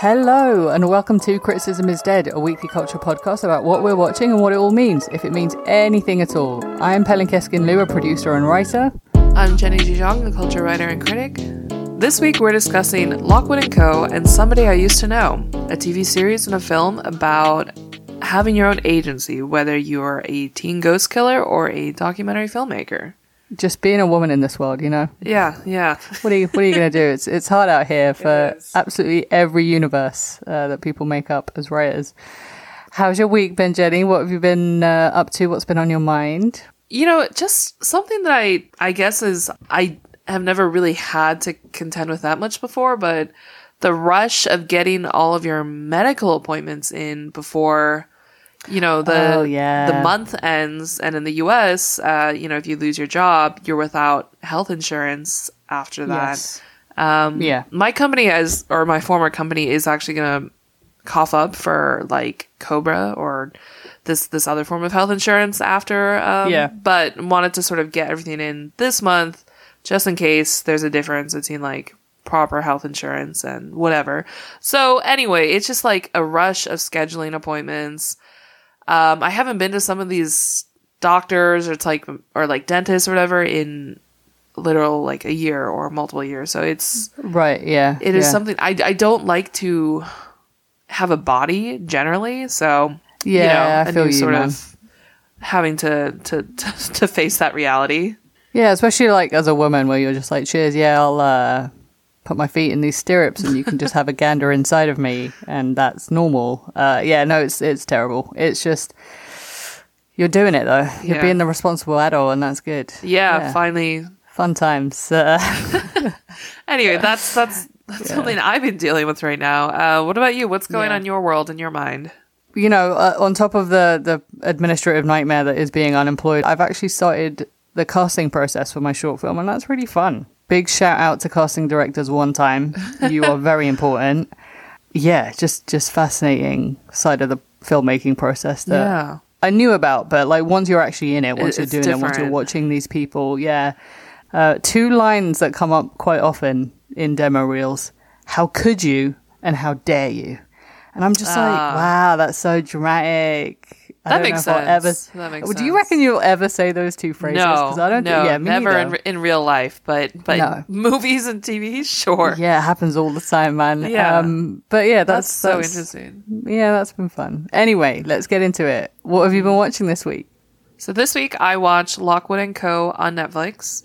Hello, and welcome to Criticism is Dead, a weekly culture podcast about what we're watching and what it all means, if it means anything at all. I am Pelin Keskin Liu, a producer and writer. I'm Jenny Zhang, the culture writer and critic. This week we're discussing Lockwood & Co. and Somebody I Used to Know, a TV series and a film about having your own agency, whether you're a teen ghost killer or a documentary filmmaker. Just being a woman in this world, you know. Yeah, yeah. What are you What are you going to do? It's it's hard out here for absolutely every universe uh, that people make up as writers. How's your week been, Jenny? What have you been uh, up to? What's been on your mind? You know, just something that I I guess is I have never really had to contend with that much before, but the rush of getting all of your medical appointments in before you know the Oh, yeah. the month ends and in the US uh you know if you lose your job you're without health insurance after that Yes. um Yeah. my company has or my former company is actually going to cough up for like COBRA or this this other form of health insurance after um Yeah. but wanted to sort of get everything in this month just in case there's a difference between like proper health insurance and whatever. So anyway, it's just like a rush of scheduling appointments. Um I haven't been to some of these doctors or it's like or like dentists or whatever in literal like a year or multiple years. So it's Right. Yeah. it is yeah. something I I don't like to have a body generally, so Yeah, you know, I and feel you you, sort man. of having to, to to to face that reality. Yeah, especially like as a woman where you're just like, cheers, yeah, I'll uh, put my feet in these stirrups and you can just have a gander inside of me and that's normal. Uh, yeah, no, it's it's terrible. It's just you're doing it though. You're Yeah. being the responsible adult and that's good. Yeah, finally. Fun times. Uh, Anyway, that's that's that's something I've been dealing with right now. Uh, what about you? What's going Yeah. on in your world in your mind? you know, uh, on top of the the administrative nightmare that is being unemployed, I've actually started the casting process for my short film, and that's really fun. Big shout out to casting directors one time. You are very important. Yeah, just just fascinating side of the filmmaking process that Yeah. I knew about, but like once you're actually in it, once It- you're it's doing it, once you're watching these people, yeah. Uh, two lines that come up quite often in demo reels: "How could you?" and "How dare you?" And I'm just like, Ah. wow, that's so dramatic. That makes I'll Ever, sense. That makes do you reckon you'll ever say those two phrases? No, I don't. no, yeah, never in, in real life, but but No. movies and TV, sure. Yeah, it happens all the time, man. Yeah. Um, but yeah, that's, that's, so that's- interesting. Yeah, that's been fun. Anyway, let's get into it. What have you been watching this week? So this week I watched Lockwood and Co on Netflix.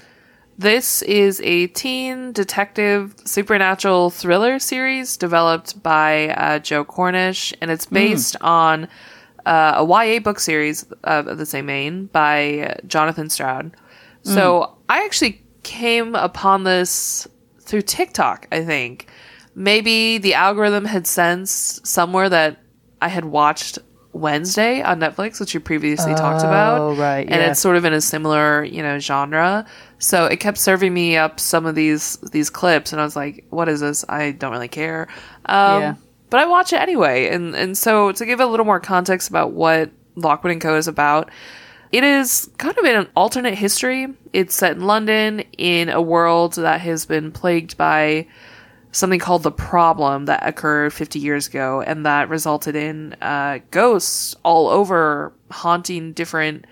This is a teen detective supernatural thriller series developed by uh, Joe Cornish, and it's based on uh, a YA book series of the same name by Jonathan Stroud. So I actually came upon this through TikTok, I think. Maybe the algorithm had sensed somewhere that I had watched Wednesday on Netflix, which you previously talked about. Oh, right, And yeah. it's sort of in a similar, you know, genre. So it kept serving me up some of these these clips and I was like, what is this? I don't really care. Um Yeah. But I watch it anyway. And and so to give a little more context about what Lockwood and Co is about, it is kind of an alternate history. It's set in London in a world that has been plagued by something called the problem that occurred 50 years ago and that resulted in uh, ghosts all over haunting different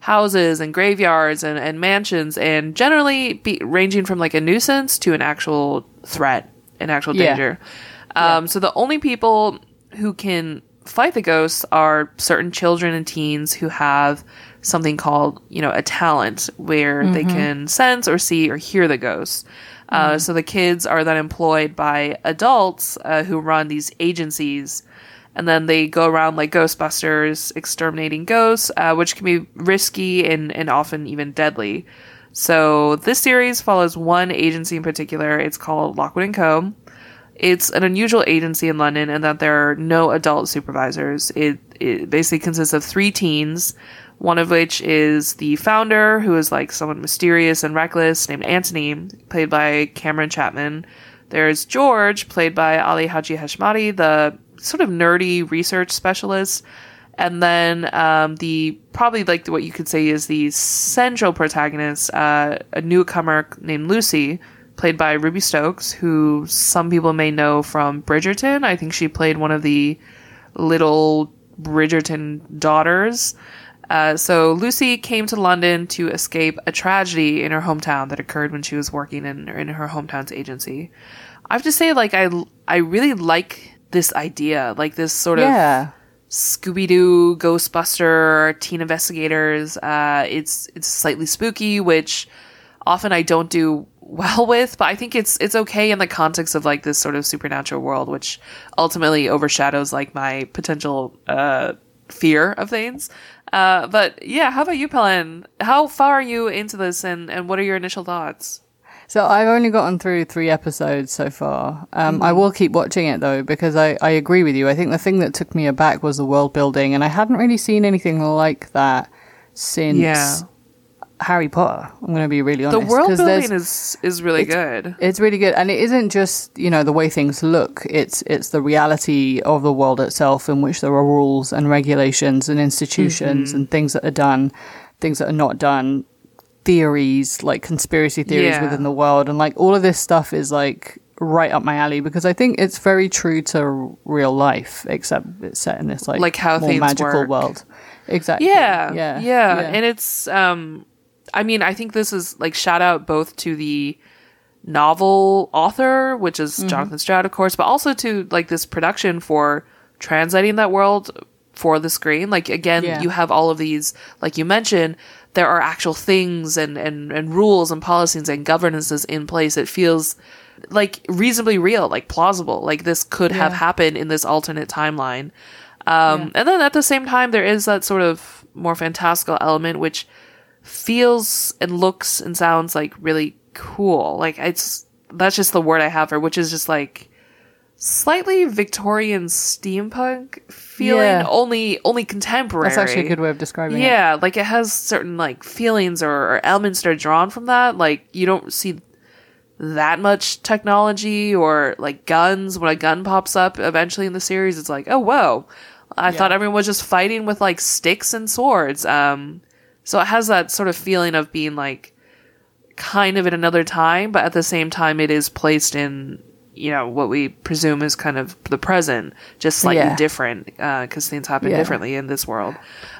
houses and graveyards and, and mansions and generally be ranging from like a nuisance to an actual threat an actual Yeah. Um, so the only people who can fight the ghosts are certain children and teens who have something called you know a talent where they can sense or see or hear the ghosts. Uh, so the kids are then employed by adults uh, who run these agencies. And then they go around like ghostbusters exterminating ghosts uh, which can be risky and, and often even deadly. So this series follows one agency in particular. It's called lockwood and co it's an unusual agency in London in that there are no adult supervisors. It, it basically consists of three teens, one of which is the founder, who is like someone mysterious and reckless named Anthony, played by Cameron Chapman. There's George, played by Ali Hadji-Heshmati, the sort of nerdy research specialist. And then um, the probably like what you could say is the central protagonist, uh, a newcomer named Lucy, played by Ruby Stokes, who some people may know from Bridgerton. I think she played one of the little Bridgerton daughters. Uh, so Lucy came to London to escape a tragedy in her hometown that occurred when she was working in in her hometown's agency. I have to say, like I I really like this idea, like this sort of Scooby Doo, Ghostbuster, teen investigators. Uh, it's it's slightly spooky, which often I don't do well with, but I think it's it's okay in the context of like this sort of supernatural world, which ultimately overshadows like my potential uh, fear of things. Uh, but yeah, how about you, Pelin? How far are you into this, and and what are your initial thoughts? So I've only gotten through three episodes so far. Um, I will keep watching it though because I, I agree with you. I think the thing that took me aback was the world building, and I hadn't really seen anything like that since Yeah. Harry Potter. I'm going to be really The honest. world 'cause there's- building is is really good. It's really good, and it isn't just you know the way things look. It's it's the reality of the world itself, in which there are rules and regulations and institutions Mm-hmm. and things that are done, things that are not done, theories like conspiracy theories Yeah. within the world, and like all of this stuff is like right up my alley because I think it's very true to real life, except it's set in this like Like how more magical work. world. Exactly. yeah, Yeah. yeah, And it's, um, I mean, I think this is like shout out both to the novel author, which is Mm-hmm. Jonathan Stroud, of course, but also to like this production for translating that world for the screen. Like again, Yeah. you have all of these, like you mentioned, there are actual things and, and, and rules and policies and governances in place. It feels like reasonably real, like plausible. Like this could have happened in this alternate timeline. Um, And then at the same time, there is that sort of more fantastical element, which feels and looks and sounds like really cool. Like it's that's just the word I have for, which is just like slightly Victorian steampunk feeling, Yeah. only only contemporary. That's actually a good way of describing it. Yeah, like it has certain like feelings or, or elements that are drawn from that. Like you don't see that much technology or like guns. When a gun pops up eventually in the series, it's like, oh whoa. I thought everyone was just fighting with like sticks and swords. Um, so it has that sort of feeling of being like kind of in another time, but at the same time, it is placed in you know what we presume is kind of the present, just slightly Yeah. different because things happen Yeah. differently in this world.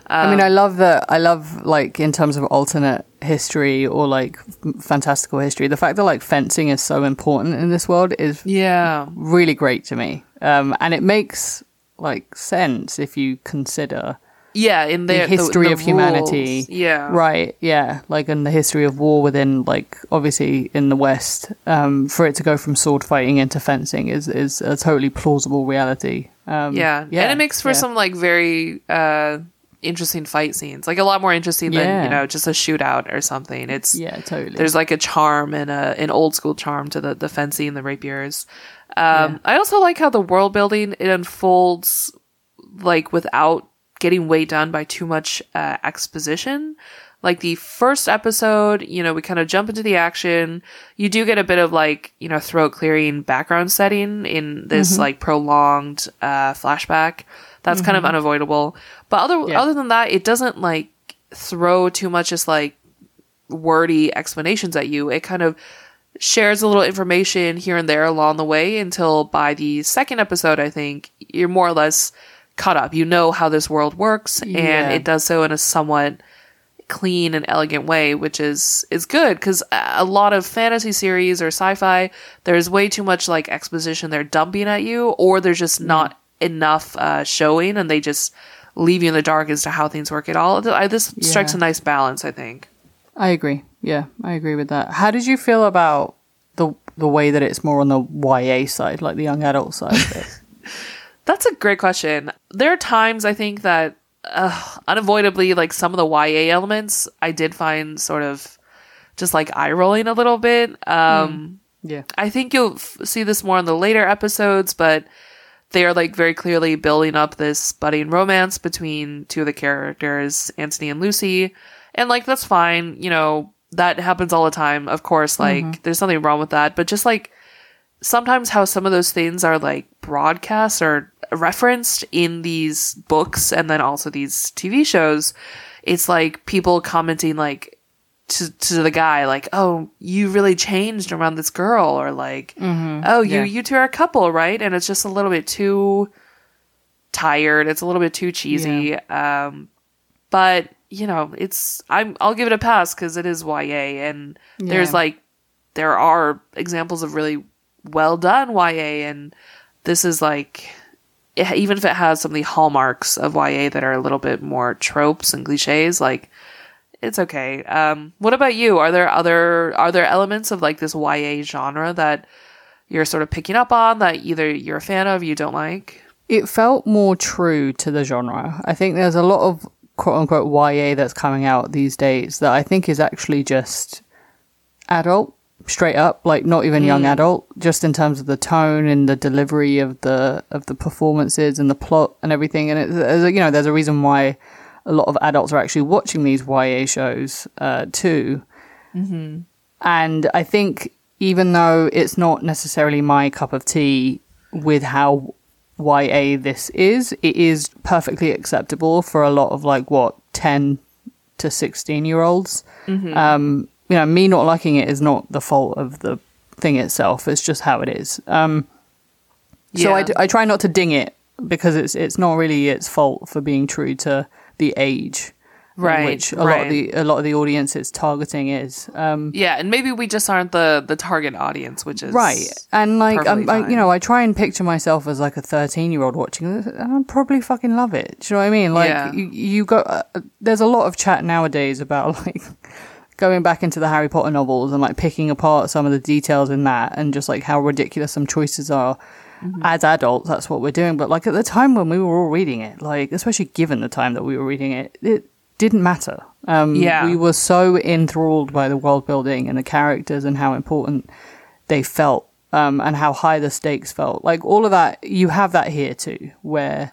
I mean, I love that. I love like in terms of alternate history or like fantastical history. The fact that like fencing is so important in this world is Yeah. really great to me, um, and it makes like sense if you consider Yeah, in the the, history the of humanity. Yeah. right. Yeah, like in the history of war within like obviously in the West, um, for it to go from sword fighting into fencing is is a totally plausible reality. Um, Yeah. And it makes for yeah. some like very uh interesting fight scenes. Like a lot more interesting than, you know, just a shootout or something. It's yeah, totally. there's like a charm and a an old school charm to the the fencing and the rapiers. Um I also like how the world building it unfolds like without getting weighed down by too much uh, exposition. Like the first episode, you know, we kind of jump into the action. You do get a bit of like, you know, throat clearing background setting in this like prolonged uh, flashback. That's kind of unavoidable. But other Yeah. other than that, it doesn't like throw too much just like wordy explanations at you. It kind of shares a little information here and there along the way until by the second episode, I think you're more or less caught up. You know how this world works, Yeah. and it does so in a somewhat clean and elegant way, which is is good because a lot of fantasy series or sci-fi, there's way too much like exposition they're dumping at you, or there's just not enough uh, showing, and they just leave you in the dark as to how things work at all. I, this strikes a nice balance, I think. I agree. Yeah, I agree with that. How did you feel about the the way that it's more on the YA side, like the young adult side of it? That's a great question. There are times I think that uh, unavoidably, like some of the YA elements, I did find sort of just like eye rolling a little bit. Um, yeah. I think you'll f- see this more in the later episodes, but they are like very clearly building up this budding romance between two of the characters, Anthony and Lucy. And like, that's fine. You know, that happens all the time. Of course, like, there's nothing wrong with that. But just like, sometimes how some of those things are like broadcast or referenced in these books and then also these TV shows, it's like people commenting like, to to the guy like, "Oh, you really changed around this girl," or like, "Oh, you Yeah. you two are a couple, right?" And it's just a little bit too tired. It's a little bit too cheesy. Um, but you know, it's I'm I'll give it a pass because it is YA, and there's like there are examples of really well done YA, and this is like even if it has some of the hallmarks of YA that are a little bit more tropes and cliches, like it's okay. Um, what about you? Are there other are there elements of like this YA genre that you're sort of picking up on that either you're a fan of, you don't like? it felt more true to the genre. I think there's a lot of quote unquote YA that's coming out these days that I think is actually just adult, straight up, like not even young adult, just in terms of the tone and the delivery of the of the performances and the plot and everything. And it, you know, there's a reason why a lot of adults are actually watching these YA shows uh, too. And I think even though it's not necessarily my cup of tea with how YA this is, it is perfectly acceptable for a lot of like what, 10 to 16 year olds. Um, you know, me not liking it is not the fault of the thing itself, it's just how it is. Um, so I, Yeah. try not to ding it because it's it's not really its fault for being true to the age, Right, Which a lot of the a lot of the audience it's targeting is. Um, Yeah, and maybe we just aren't the the target audience, which is right and like I'm, I, you know i try and picture myself as like a 13 year old watching this and i'd probably fucking love it do you know what i mean like Yeah. you, you got uh, there's a lot of chat nowadays about like going back into the harry potter novels and like picking apart some of the details in that and just like how ridiculous some choices are Mm-hmm. as adults that's what we're doing but like at the time when we were all reading it like especially given the time that we were reading it it didn't matter um Yeah. we were so enthralled by the world building and the characters and how important they felt um, and how high the stakes felt. Like all of that, you have that here too, where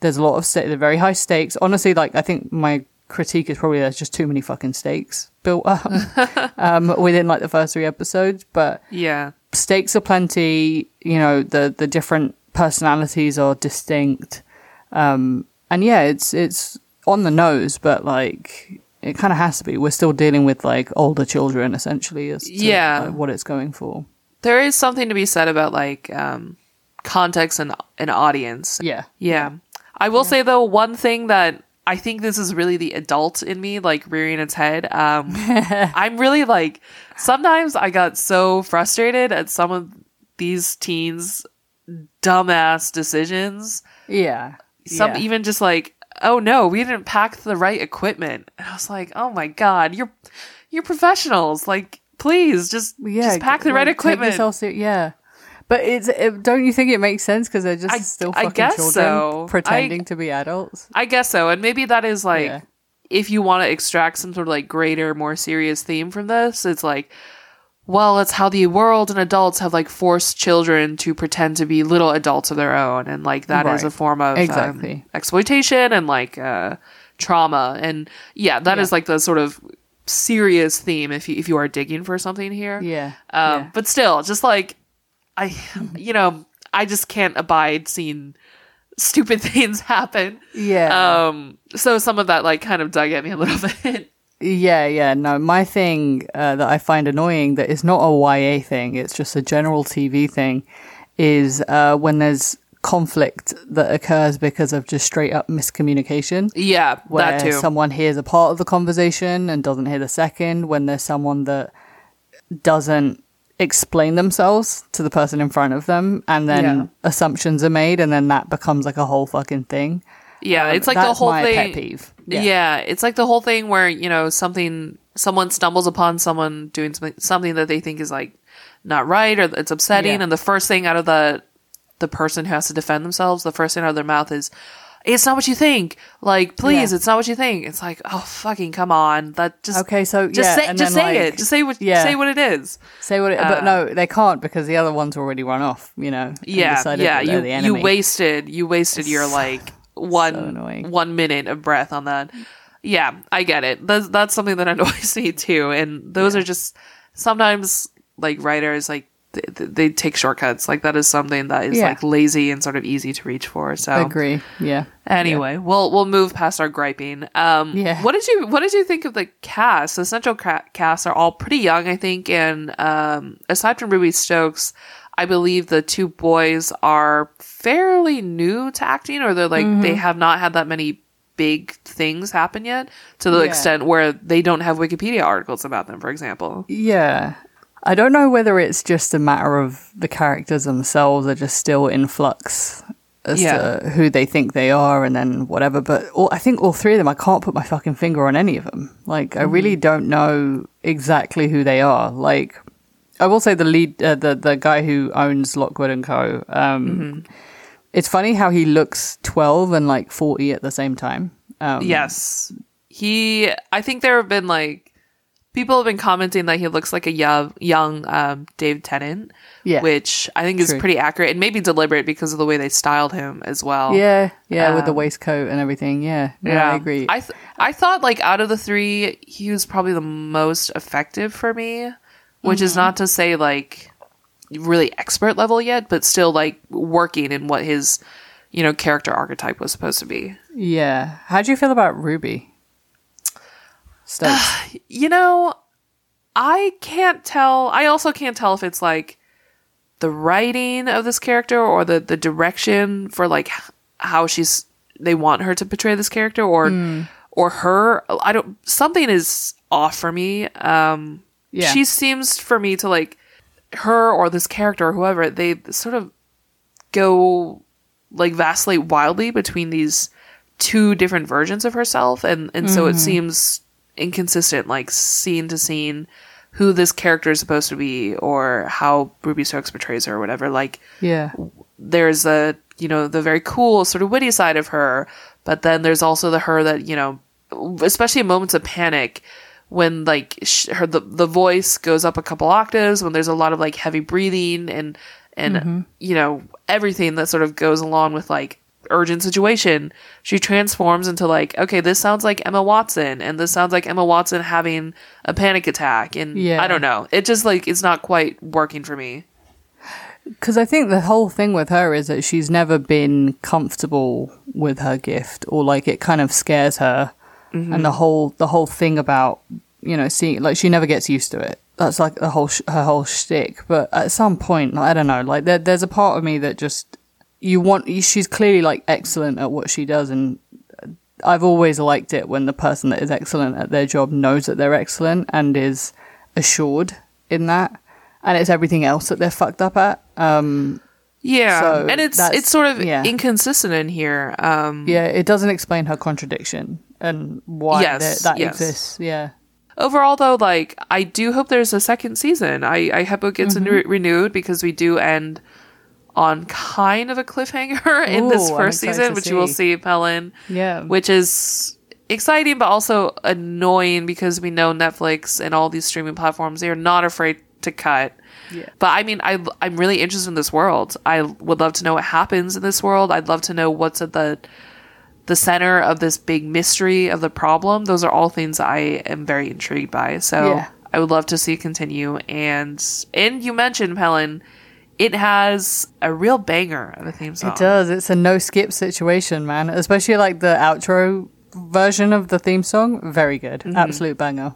there's a lot of they're very high stakes. Honestly, like I think my critique is probably there's just too many fucking stakes built up um, within like the first three episodes. But yeah, stakes are plenty. You know, the the different personalities are distinct, um, and yeah, it's it's on the nose, but like. It kind of has to be. We're still dealing with like older children, essentially, as to, Yeah. like, what it's going for. there is something to be said about like um, context and an audience. Yeah, Yeah. I will say though, one thing that I think this is really the adult in me, like rearing its head. Um, I'm really like, sometimes I got so frustrated at some of these teens' dumbass decisions. yeah. Some yeah. even just like, oh no, we didn't pack the right equipment. And I was like, oh my god, you're you're professionals. Like, please just just pack the right like, take equipment. ser- yeah. But it's it, don't you think it makes sense because they're just I- still fucking children so. pretending I- to be adults? I guess so. And maybe that is like Yeah. if you want to extract some sort of like greater, more serious theme from this, it's like, well, it's how the world and adults have like forced children to pretend to be little adults of their own. And like that is Right. a form of um, Exactly. exploitation and like uh, trauma. And yeah, that is Yeah. like the sort of serious theme if you, if you are digging for something here. Yeah. Um, yeah. But still, just like I, you know, I just can't abide seeing stupid things happen. Yeah. Um, so some of that like kind of dug at me a little bit. Yeah, yeah. No, my thing uh, that I find annoying that is not a YA thing, it's just a general TV thing, is uh, when there's conflict that occurs because of just straight up miscommunication. yeah, where that too. someone hears a part of the conversation and doesn't hear the second, when there's someone that doesn't explain themselves to the person in front of them, and then Yeah. assumptions are made, and then that becomes like a whole fucking thing. yeah, Um, it's like the whole thing. pet peeve. Yeah. it's like the whole thing where you know something someone stumbles upon someone doing something something that they think is like not right or it's upsetting, Yeah. and the first thing out of the the person who has to defend themselves, the first thing out of their mouth is. It's not what you think. Like, please, Yeah. it's not what you think. It's like, oh, fucking, come on. That just Okay, so just yeah, say, just say like, it. Just say what, yeah. say what it is. Say what, it, Uh, but no, they can't because the other one's already run off. You know. yeah yeah you the you wasted you wasted your like one annoying. one minute of breath on that yeah i get it that's that's something that annoys me too and those are just sometimes like writers like they, they take shortcuts. Like that is something that is Yeah. like lazy and sort of easy to reach for. So I Agree. Yeah. Anyway, we'll we'll move past our griping. Um, Yeah. What did you What did you think of the cast? The central ca- cast are all pretty young, I think, and um, aside from Ruby Stokes, I believe the two boys are fairly new to acting, or they're like Mm-hmm. they have not had that many big things happen yet, to the Yeah. extent where they don't have Wikipedia articles about them, for example. Yeah. I don't know whether it's just a matter of the characters themselves are just still in flux as Yeah. to who they think they are and then whatever. But all, I think all three of them, I can't put my fucking finger on any of them. Like, I really don't know exactly who they are. Like, I will say the lead, uh, the the guy who owns Lockwood and Co. Um, It's funny how he looks twelve and like forty at the same time. Um, Yes. He I think there have been like people have been commenting that he looks like a young young um, Dave Tennant, Yeah. which I think is True. pretty accurate and maybe deliberate because of the way they styled him as well. Yeah, yeah, with the Um, waistcoat and everything. Yeah, yeah, I agree. I th- I thought like out of the three, he was probably the most effective for me, which Mm-hmm. is not to say like really expert level yet, but still like working in what his you know character archetype was supposed to be. Yeah. How do you feel about Ruby? Stokes. You know, I can't tell. I also can't tell if it's like the writing of this character or the the direction for like how she's they want her to portray this character or or her. I don't. Something is off for me. Um, Yeah. she seems for me to like her or this character or whoever. They sort of go like vacillate wildly between these two different versions of herself and and so it seems inconsistent like scene to scene who this character is supposed to be or how Ruby Stokes portrays her or whatever like yeah. there's a you know the very cool sort of witty side of her but then there's also the her that you know especially in moments of panic when like sh- her the, the voice goes up a couple octaves when there's a lot of like heavy breathing and and mm-hmm. you know everything that sort of goes along with like urgent situation she transforms into like okay this sounds like emma watson and this sounds like emma watson having a panic attack and Yeah. i don't know it just like it's not quite working for me Because I think the whole thing with her is that she's never been comfortable with her gift, or like it kind of scares her, mm-hmm. and the whole the whole thing about you know seeing like she never gets used to it. That's like the whole sh- her whole shtick. But at some point, I don't know, like there, there's a part of me that just you want. She's clearly like excellent at what she does, and I've always liked it when the person that is excellent at their job knows that they're excellent and is assured in that, and it's everything else that they're fucked up at. Um, Yeah, So and it's it's sort of yeah. inconsistent in here. Um, yeah, it doesn't explain her contradiction and why Yes, that, that yes. exists. Yeah, Overall, though, like I do hope there's a second season. I I hope it gets Mm-hmm. re- renewed because we do end on kind of a cliffhanger in this Ooh, I'm first season, to which you will see. see, Pelin. yeah, Which is exciting, but also annoying because we know Netflix and all these streaming platforms they are not afraid to cut. Yeah. But I mean, I I'm really interested in this world. I would love to know what happens in this world. I'd love to know what's at the the center of this big mystery of the problem. Those are all things I am very intrigued by. So Yeah. I would love to see it continue. And and you mentioned Pelin, it has a real banger of a theme song. it does. It's a no skip situation, man. Especially like the outro version of the theme song. Very good, Mm-hmm. absolute banger.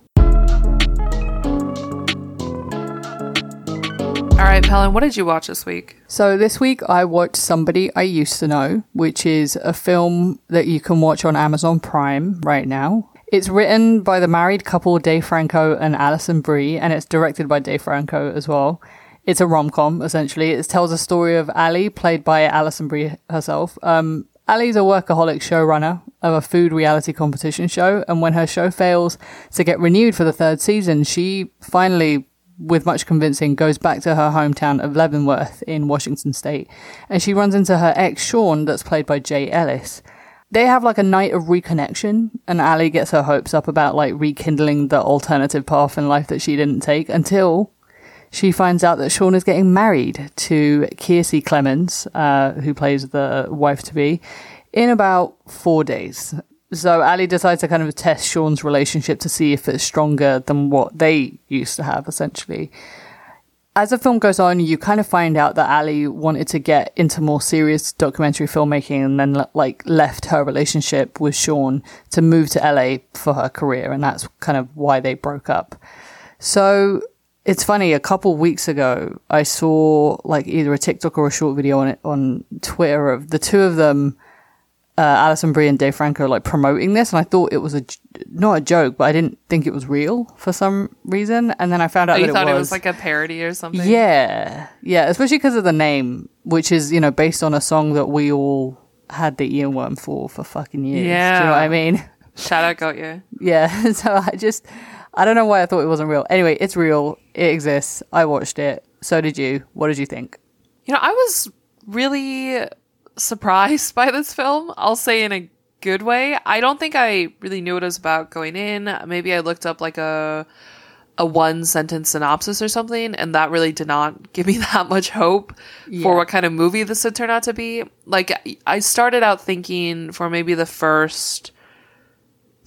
All right, Pelin, what did you watch this week? So this week I watched Somebody I Used to Know, which is a film that you can watch on Amazon Prime right now. It's written by the married couple Dave Franco and Alison Brie, and it's directed by Dave Franco as well. It's a rom-com, essentially. It tells a story of Ali, played by Alison Brie herself. Um, Ali's a workaholic showrunner of a food reality competition show, and when her show fails to get renewed for the third season, she finally with much convincing, goes back to her hometown of Leavenworth in Washington state. And she runs into her ex, Sean, that's played by Jay Ellis. They have like a night of reconnection, and Ali gets her hopes up about like rekindling the alternative path in life that she didn't take until she finds out that Sean is getting married to Kiersey Clemons, uh, who plays the wife to be, in about four days. So Ali decides to kind of test Sean's relationship to see if it's stronger than what they used to have, essentially. as the film goes on, you kind of find out that Ali wanted to get into more serious documentary filmmaking and then like left her relationship with Sean to move to LA for her career. And that's kind of why they broke up. So it's funny, a couple weeks ago, I saw like either a TikTok or a short video on it on Twitter of the two of them uh, Alison Brie and Dave Franco like promoting this, and I thought it was a not a joke, but I didn't think it was real for some reason. And then I found out Oh, you that thought it it was, was like a parody or something? yeah, yeah, especially because of the name, which is you know based on a song that we all had the earworm for for fucking years. Do you know what I mean? Shout out got you. Yeah. So I just I don't know why I thought it wasn't real. Anyway, it's real. It exists. I watched it. So did you. What did you think? You know, I was really surprised by this film. I'll say in a good way. I don't think I really knew what it was about going in. Maybe I looked up like a a one sentence synopsis or something, and that really did not give me that much hope Yeah. for what kind of movie this would turn out to be. Like I started out thinking for maybe the first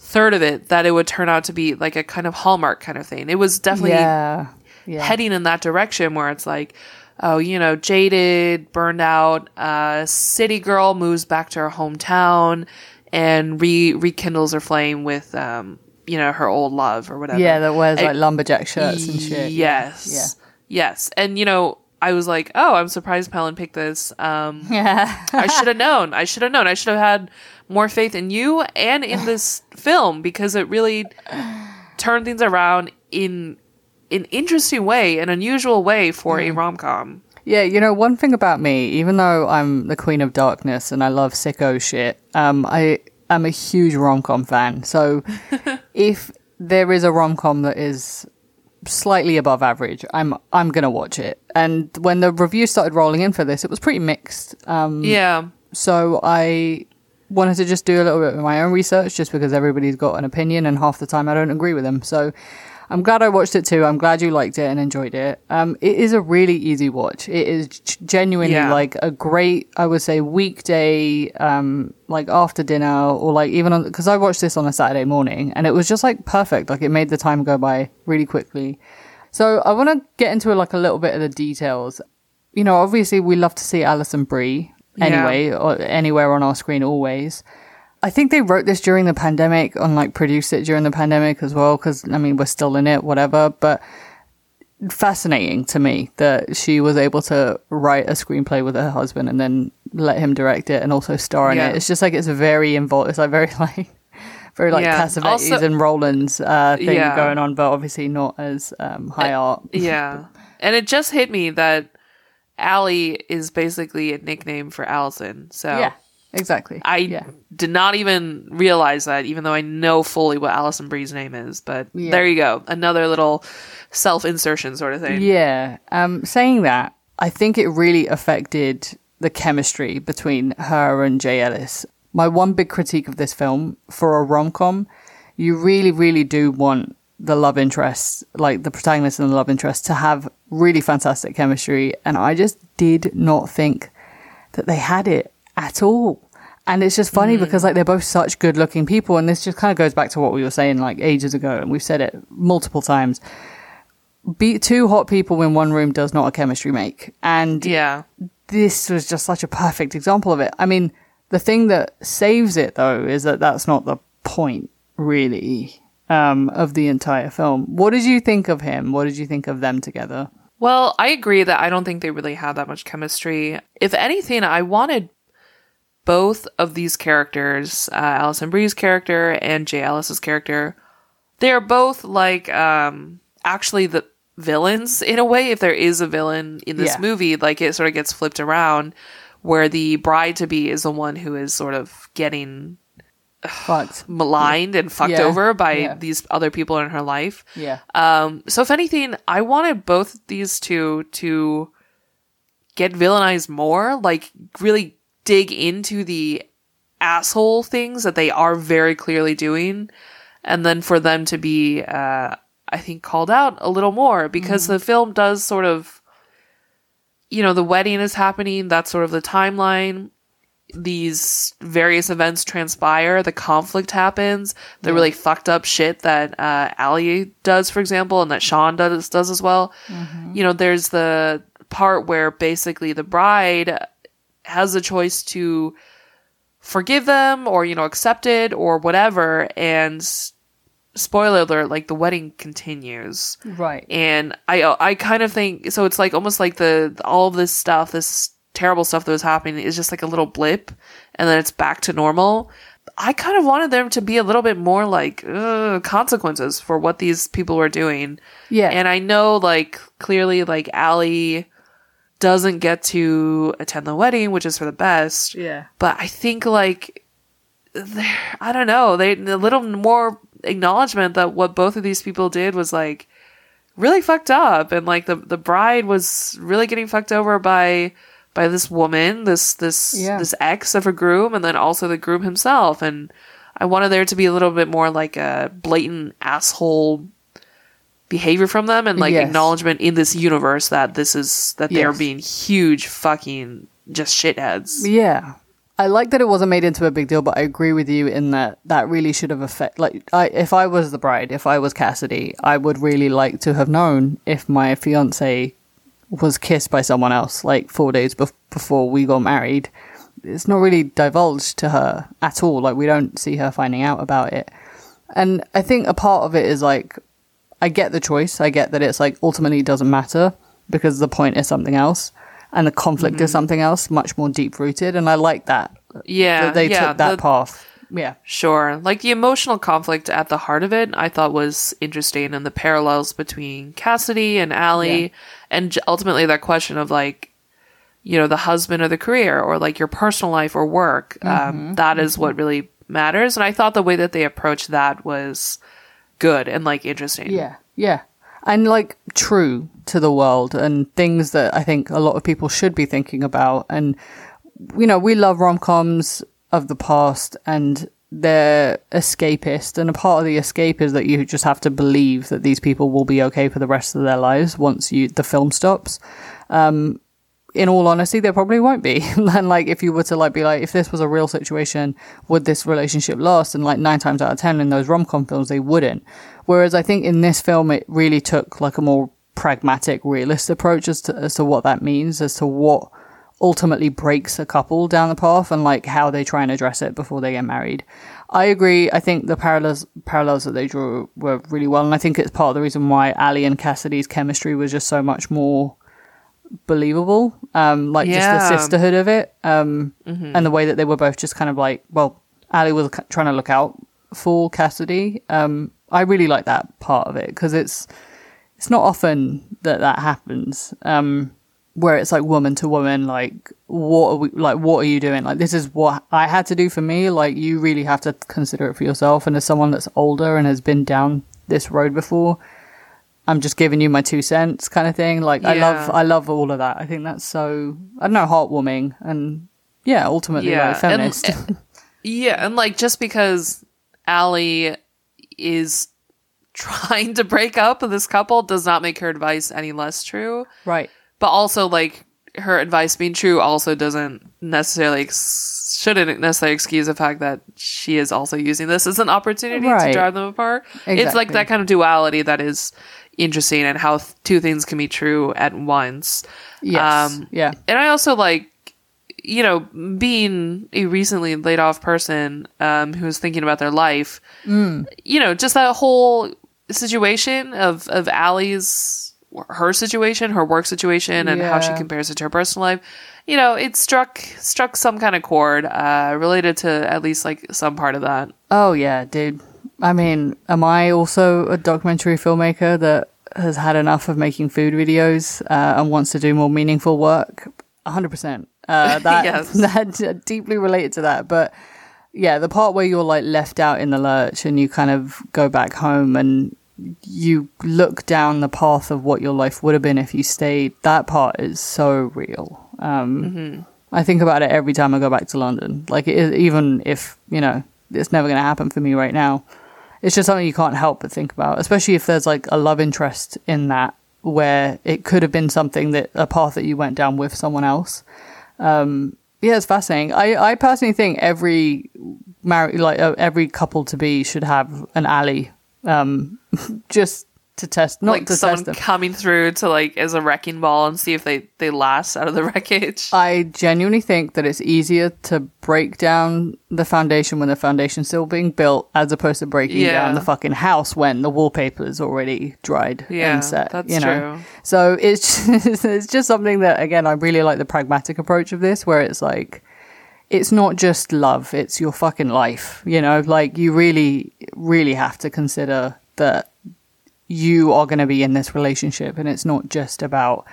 third of it that it would turn out to be like a kind of Hallmark kind of thing. It was definitely Yeah. Yeah. heading in that direction where it's like, oh, you know, jaded, burned out, uh, city girl moves back to her hometown and re rekindles her flame with, um, you know, her old love or whatever. yeah, that wears I- like lumberjack shirts and shit. Yes. Yes. And, you know, I was like, oh, I'm surprised Pelin picked this. Um, Yeah. I should have known. I should have known. I should have had more faith in you and in this film because it really turned things around in an interesting way, an unusual way for Mm. a rom com. Yeah, you know, one thing about me, even though I'm the queen of darkness and I love sicko shit, um, I am a huge rom com fan. So if there is a rom com that is slightly above average, I'm I'm gonna watch it. And when the reviews started rolling in for this, it was pretty mixed. Um, Yeah. so I wanted to just do a little bit of my own research just because everybody's got an opinion and half the time I don't agree with them. So I'm glad I watched it too. I'm glad you liked it and enjoyed it. Um, it is a really easy watch. It is genuinely Yeah. like a great, I would say, weekday, um, like after dinner or like even on, because I watched this on a Saturday morning and it was just like perfect. Like it made the time go by really quickly. So I want to get into like a little bit of the details. You know, obviously we love to see Alison Brie anyway, or anywhere on our screen always. I think they wrote this during the pandemic and like produced it during the pandemic as well because I mean we're still in it, whatever. But fascinating to me that she was able to write a screenplay with her husband and then let him direct it and also star in Yeah. it. It's just like it's a very involved. It's like very like very like Yeah. Cassavetes Also- and Rowlands uh, thing Yeah. going on, but obviously not as um, high art. Yeah. and it just hit me that Allie is basically a nickname for Allison. So Yeah, exactly. I yeah. did not even realize that, even though I know fully what Alison Brie's name is. But Yeah. there you go. Another little self insertion sort of thing. Yeah. Um, saying that, I think it really affected the chemistry between her and Jay Ellis. My one big critique of this film for a rom com, you really, really do want the love interest, like the protagonist and the love interest, to have really fantastic chemistry. And I just did not think that they had it at all. And it's just funny because like they're both such good looking people and this just kind of goes back to what we were saying like ages ago and we've said it multiple times. Be two hot people in one room does not a chemistry make. And Yeah. this was just such a perfect example of it. I mean, the thing that saves it though is that that's not the point really um, of the entire film. What did you think of him? What did you think of them together? Well, I agree that I don't think they really had that much chemistry. If anything, I wanted both of these characters, uh, Alison Brie's character and Jay Ellis's character, they're both like um, actually the villains in a way. If there is a villain in this Yeah. movie, like it sort of gets flipped around, where the bride to be is the one who is sort of getting Fucked. maligned and fucked Yeah. over by Yeah. these other people in her life. Yeah. Um, so if anything, I wanted both these two to get villainized more, like really dig into the asshole things that they are very clearly doing, and then for them to be, uh, I think, called out a little more because the film does sort of, you know, the wedding is happening. That's sort of the timeline. These various events transpire, the conflict happens, the really fucked up shit that uh, Ali does, for example, and that Sean does does as well. You know, there's the part where basically the bride has a choice to forgive them or you know accept it or whatever, and spoiler alert, like the wedding continues Right. and I I kind of think so. It's like almost like the all of this stuff, this terrible stuff that was happening, is just like a little blip, and then it's back to normal. I kind of wanted there to be a little bit more like uh, consequences for what these people were doing. Yeah. and I know like clearly like Allie doesn't get to attend the wedding, which is for the best. yeah. But I think like there- I don't know, they a little more acknowledgement that what both of these people did was like really fucked up and like the the bride was really getting fucked over by by this woman, this this Yeah. this ex of her groom and then also the groom himself and I wanted there to be a little bit more like a blatant asshole behavior from them and like Yes. acknowledgement in this universe that this is that they're being huge fucking just shitheads. Yeah. I like that it wasn't made into a big deal, but I agree with you in that that really should have affect. Like, I, if I was the bride, if I was Cassidy, I would really like to have known if my fiance was kissed by someone else, like four days bef- before we got married. It's not really divulged to her at all. Like, we don't see her finding out about it. And I think a part of it is like, I get the choice. I get that it's like ultimately doesn't matter because the point is something else and the conflict is mm-hmm. something else, much more deep rooted. And I like that. Yeah, that they yeah, took that the- path. Yeah. Sure. Like the emotional conflict at the heart of it, I thought was interesting and the parallels between Cassidy and Allie Yeah. and ultimately that question of like, you know, the husband or the career or like your personal life or work. Mm-hmm. Um, that is what really matters. And I thought the way that they approached that was good and like interesting. Yeah. Yeah. And like true to the world and things that I think a lot of people should be thinking about. And, you know, we love rom coms of the past and they're escapist. And a part of the escape is that you just have to believe that these people will be okay for the rest of their lives once you, the film stops. Um, in all honesty, they probably won't be. and like, if you were to like be like, if this was a real situation, would this relationship last? And like nine times out of ten in those rom com films, they wouldn't. Whereas I think in this film, it really took like a more pragmatic, realist approach as to as to what that means, as to what ultimately breaks a couple down the path, and like how they try and address it before they get married. I agree. I think the parallels parallels that they drew were really well, and I think it's part of the reason why Ali and Cassidy's chemistry was just so much more believable. Um, like Yeah. just the sisterhood of it, um, and the way that they were both just kind of like, well, Ali was c- trying to look out for Cassidy. Um, I really like that part of it because it's it's not often that that happens. Um, where it's like woman to woman, like what are we, like what are you doing? Like this is what I had to do for me. Like you really have to consider it for yourself. And as someone that's older and has been down this road before, I'm just giving you my two cents, kind of thing. Like I love, I love all of that. I think that's so I don't know, heartwarming and yeah, ultimately Yeah, like feminist. and- Yeah, and like just because Allie is trying to break up with this couple does not make her advice any less true. right. But also, like her advice being true also doesn't necessarily ex- shouldn't necessarily excuse the fact that she is also using this as an opportunity to drive them apart. It's like that kind of duality that is interesting and how th- two things can be true at once. Yes. Um, yeah. And I also like, you know, being a recently laid off person um, who's thinking about their life, Mm. you know, just that whole situation of, of Allie's, her situation, her work situation, and how she compares it to her personal life. You know, it struck struck some kind of chord uh, related to at least like some part of that. Oh yeah, dude. I mean, am I also a documentary filmmaker that has had enough of making food videos uh, and wants to do more meaningful work? hundred percent. Uh, that Yes. that deeply related to that, but yeah, the part where you're like left out in the lurch and you kind of go back home and you look down the path of what your life would have been if you stayed. That part is so real. Um, I think about it every time I go back to London. Like, is, even if you know it's never going to happen for me right now, it's just something you can't help but think about. Especially if there's like a love interest in that, where it could have been something that a path that you went down with someone else. Um, Yeah, it's fascinating. I, I personally think every married like uh, every couple to be should have an alley, um, just to test, not like to someone test them. coming through to like as a wrecking ball and see if they they last out of the wreckage. I genuinely think that it's easier to break down the foundation when the foundation's still being built, as opposed to breaking Yeah. down the fucking house when the wallpaper is already dried Yeah, and set. that's you know? true. So it's just, it's just something that again I really like the pragmatic approach of this, where it's like it's not just love; it's your fucking life. You know, like you really, really have to consider that you are going to be in this relationship, and it's not just about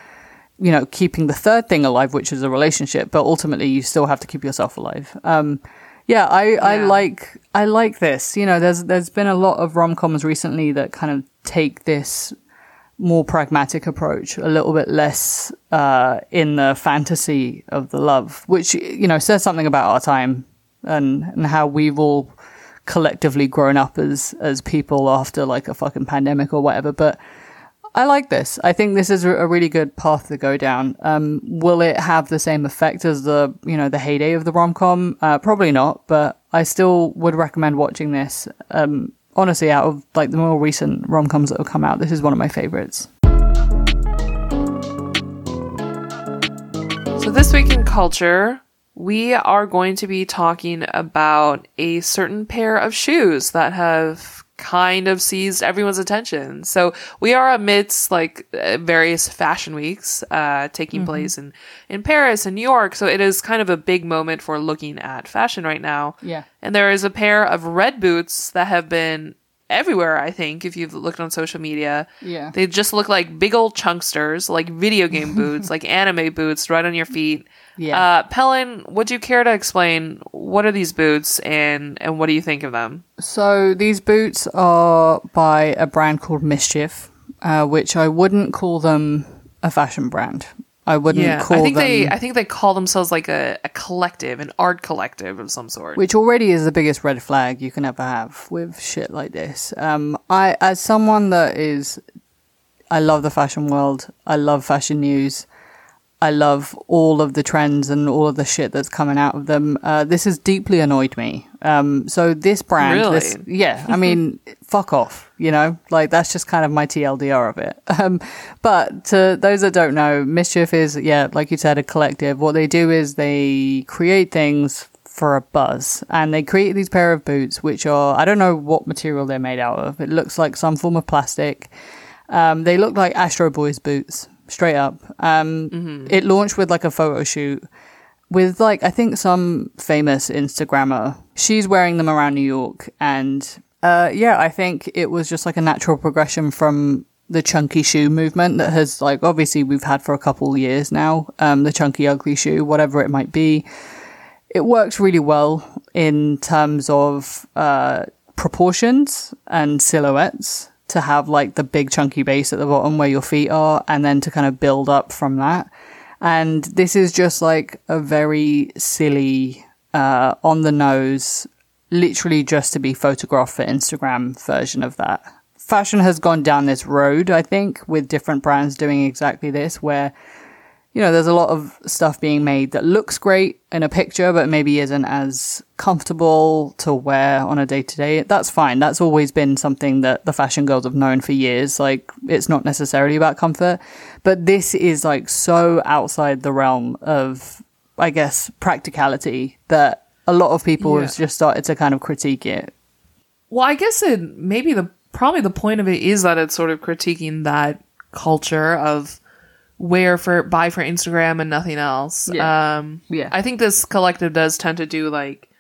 you know keeping the third thing alive, which is a relationship, but ultimately you still have to keep yourself alive. Um, yeah, I, I like I like this. You know, there's there's been a lot of rom coms recently that kind of take this more pragmatic approach, a little bit less uh, in the fantasy of the love, which you know says something about our time and and how we've all collectively grown up as as people after like a fucking pandemic or whatever. But I like this. I think this is a really good path to go down. Um, will it have the same effect as the you know the heyday of the rom com? Uh, probably not, but I still would recommend watching this. Um, honestly, out of like the more recent rom coms that have come out, this is one of my favorites. So this week in culture, we are going to be talking about a certain pair of shoes that have kind of seized everyone's attention. So we are amidst like uh, various fashion weeks uh, taking place in in Paris and New York. So it is kind of a big moment for looking at fashion right now. Yeah. And there is a pair of red boots that have been everywhere, I think, if you've looked on social media. Yeah. They just look like big old chunksters, like video game boots, like anime boots right on your feet. Yeah. Uh, Pelin, would you care to explain what are these boots and, and what do you think of them? So these boots are by a brand called Mischief, uh, which I wouldn't call them a fashion brand. I wouldn't call them I think them. they I think they call themselves like a, a collective, an art collective of some sort. which already is the biggest red flag you can ever have with shit like this. Um, I, as someone that is, I love the fashion world. I love fashion news. I love all of the trends and all of the shit that's coming out of them. Uh, this has deeply annoyed me. Um, so this brand, Really? this, yeah, I mean, fuck off, you know, like that's just kind of my TLDR of it. Um, but to those that don't know, Mischief is, yeah, like you said, a collective. What they do is they create things for a buzz and they create these pair of boots, which are, I don't know what material they're made out of. It looks like some form of plastic. Um, they look like Astro Boys boots, straight up. Um, It launched with like a photo shoot with like I think some famous Instagrammer. She's wearing them around New York, and uh, yeah, I think it was just like a natural progression from the chunky shoe movement that has like obviously we've had for a couple years now. Um, the chunky ugly shoe, whatever it might be, it works really well in terms of uh, proportions and silhouettes to have like the big chunky base at the bottom where your feet are and then to kind of build up from that. And this is just like a very silly, uh, on the nose, literally just to be photographed for Instagram version of that. Fashion has gone down this road, I think, with different brands doing exactly this, where you know, there's a lot of stuff being made that looks great in a picture, but maybe isn't as comfortable to wear on a day to day. That's fine. That's always been something that the fashion girls have known for years. Like, it's not necessarily about comfort, but this is like so outside the realm of, I guess, practicality that a lot of people Yeah. have just started to kind of critique it. Well, I guess it maybe the probably the point of it is that it's sort of critiquing that culture of wear for buy for Instagram and nothing else. Yeah. Um Yeah. I think this collective does tend to do like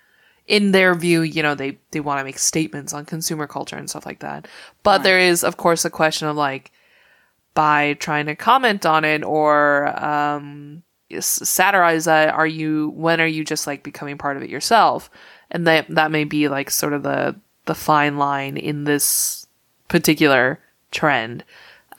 in their view, you know, they they want to make statements on consumer culture and stuff like that. But there is of course a question of like by trying to comment on it or um satirize that are you when are you just like becoming part of it yourself and that that may be like sort of the the fine line in this particular trend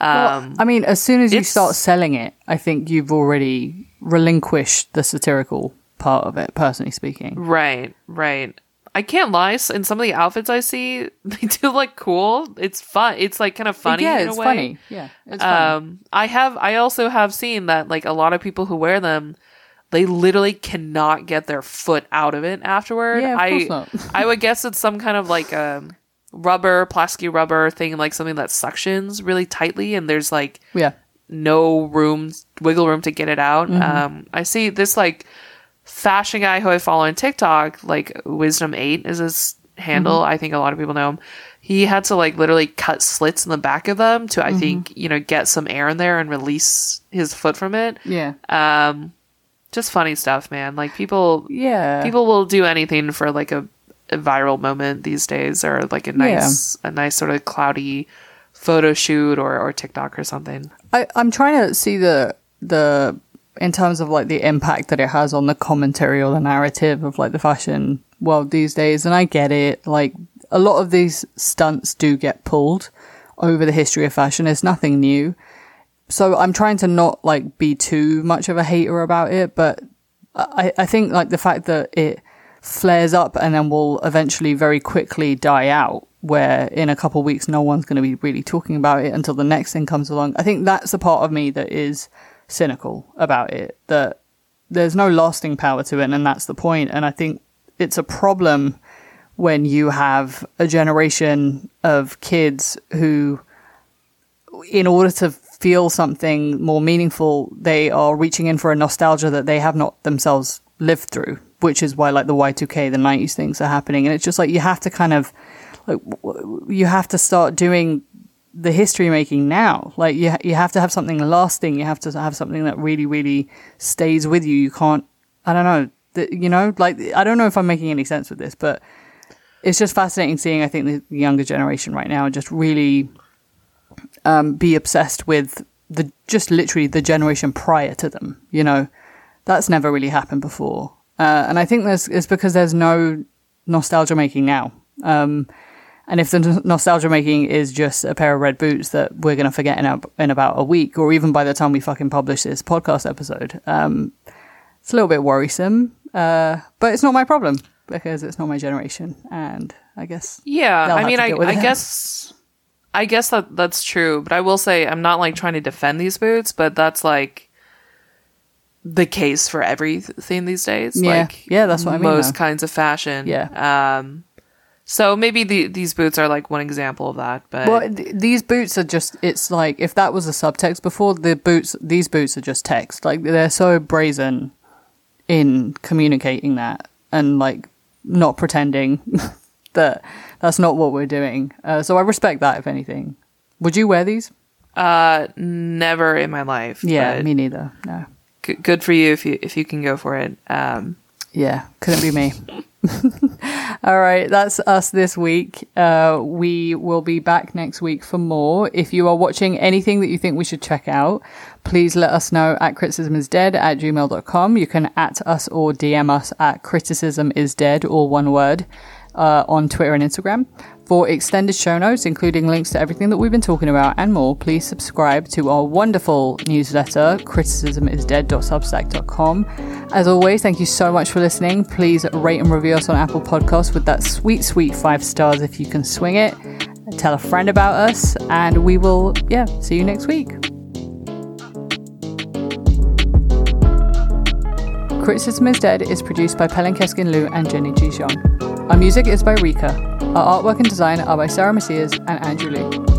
Well, um I mean, as soon as you start selling it, I think you've already relinquished the satirical part of it, personally speaking. right right i can't lie in some of the outfits i see they do look cool it's fun it's like kind of funny yeah, in it's a way funny. Yeah, it's funny. um i have i also have seen that like a lot of people who wear them they literally cannot get their foot out of it afterward. Yeah, of I course not. I would guess it's some kind of like a rubber, plasticky rubber thing, like something that suctions really tightly, and there's like Yeah. no room, wiggle room to get it out. Mm-hmm. Um, I see this like fashion guy who I follow on TikTok, like Wisdom Eight is his handle. Mm-hmm. I think a lot of people know him. He had to like literally cut slits in the back of them to, I Mm-hmm. think, you know, get some air in there and release his foot from it. Yeah. Um, just funny stuff, man. Like people, Yeah. people will do anything for like a, a viral moment these days, or like a nice, a nice sort of cloudy photo shoot or or TikTok or something. I, I'm trying to see the the in terms of like the impact that it has on the commentary or the narrative of like the fashion world these days, and I get it. Like a lot of these stunts do get pulled over the history of fashion. It's nothing new. So I'm trying to not like be too much of a hater about it, but I, I think like the fact that it flares up and then will eventually very quickly die out where in a couple weeks no one's going to be really talking about it until the next thing comes along. I think that's the part of me that is cynical about it that there's no lasting power to it and that's the point. And i think it's a problem when you have a generation of kids who in order to feel something more meaningful, they are reaching in for a nostalgia that they have not themselves lived through, which is why like the Y2K, the 90s things are happening. And it's just like you have to kind of like you have to start doing the history making now. Like you ha- you have to have something lasting. You have to have something that really really stays with you. You can't I don't know, you know, like I don't know if I'm making any sense with this, but it's just fascinating seeing I think the younger generation right now just really um, be obsessed with the just literally the generation prior to them. You know, that's never really happened before, uh, and I think there's it's because there's no nostalgia making now. Um, and if the n- nostalgia making is just a pair of red boots that we're going to forget in, a, in about a week, or even by the time we fucking publish this podcast episode, um, it's a little bit worrisome. Uh, but it's not my problem because it's not my generation, and I guess Yeah, I mean, I, I guess, I guess that that's true. But I will say, I'm not like trying to defend these boots, but that's like the case for everything these days. Yeah. like Yeah, that's what I mean, Most though. kinds of fashion. Yeah. Um. So maybe the, these boots are like one example of that. But Well, th- these boots are just, it's like, if that was a subtext before, the boots, these boots are just text. Like, they're so brazen in communicating that and, like, not pretending that that's not what we're doing. Uh, so I respect that, if anything. Would you wear these? uh, never in my life. Yeah, me neither. No. Good for you if you if you can go for it. Um. Yeah, couldn't be me. All right, that's us this week. Uh, we will be back next week for more. If you are watching anything that you think we should check out, please let us know at criticismisdead at gmail.com. You can at us or DM us at criticismisdead, or one word, uh, on Twitter and Instagram. For extended show notes, including links to everything that we've been talking about and more, please subscribe to our wonderful newsletter, criticismisdead.substack.com. As always, thank you so much for listening. Please rate and review us on Apple Podcasts with that sweet, sweet five stars if you can swing it. Tell a friend about us, and we will, yeah, see you next week. Criticism is Dead is produced by Pelin Keskin Liu and Jenny Ji Xiong. Our music is by Rika. Our artwork and design are by Sarah Macias and Andrew Lee.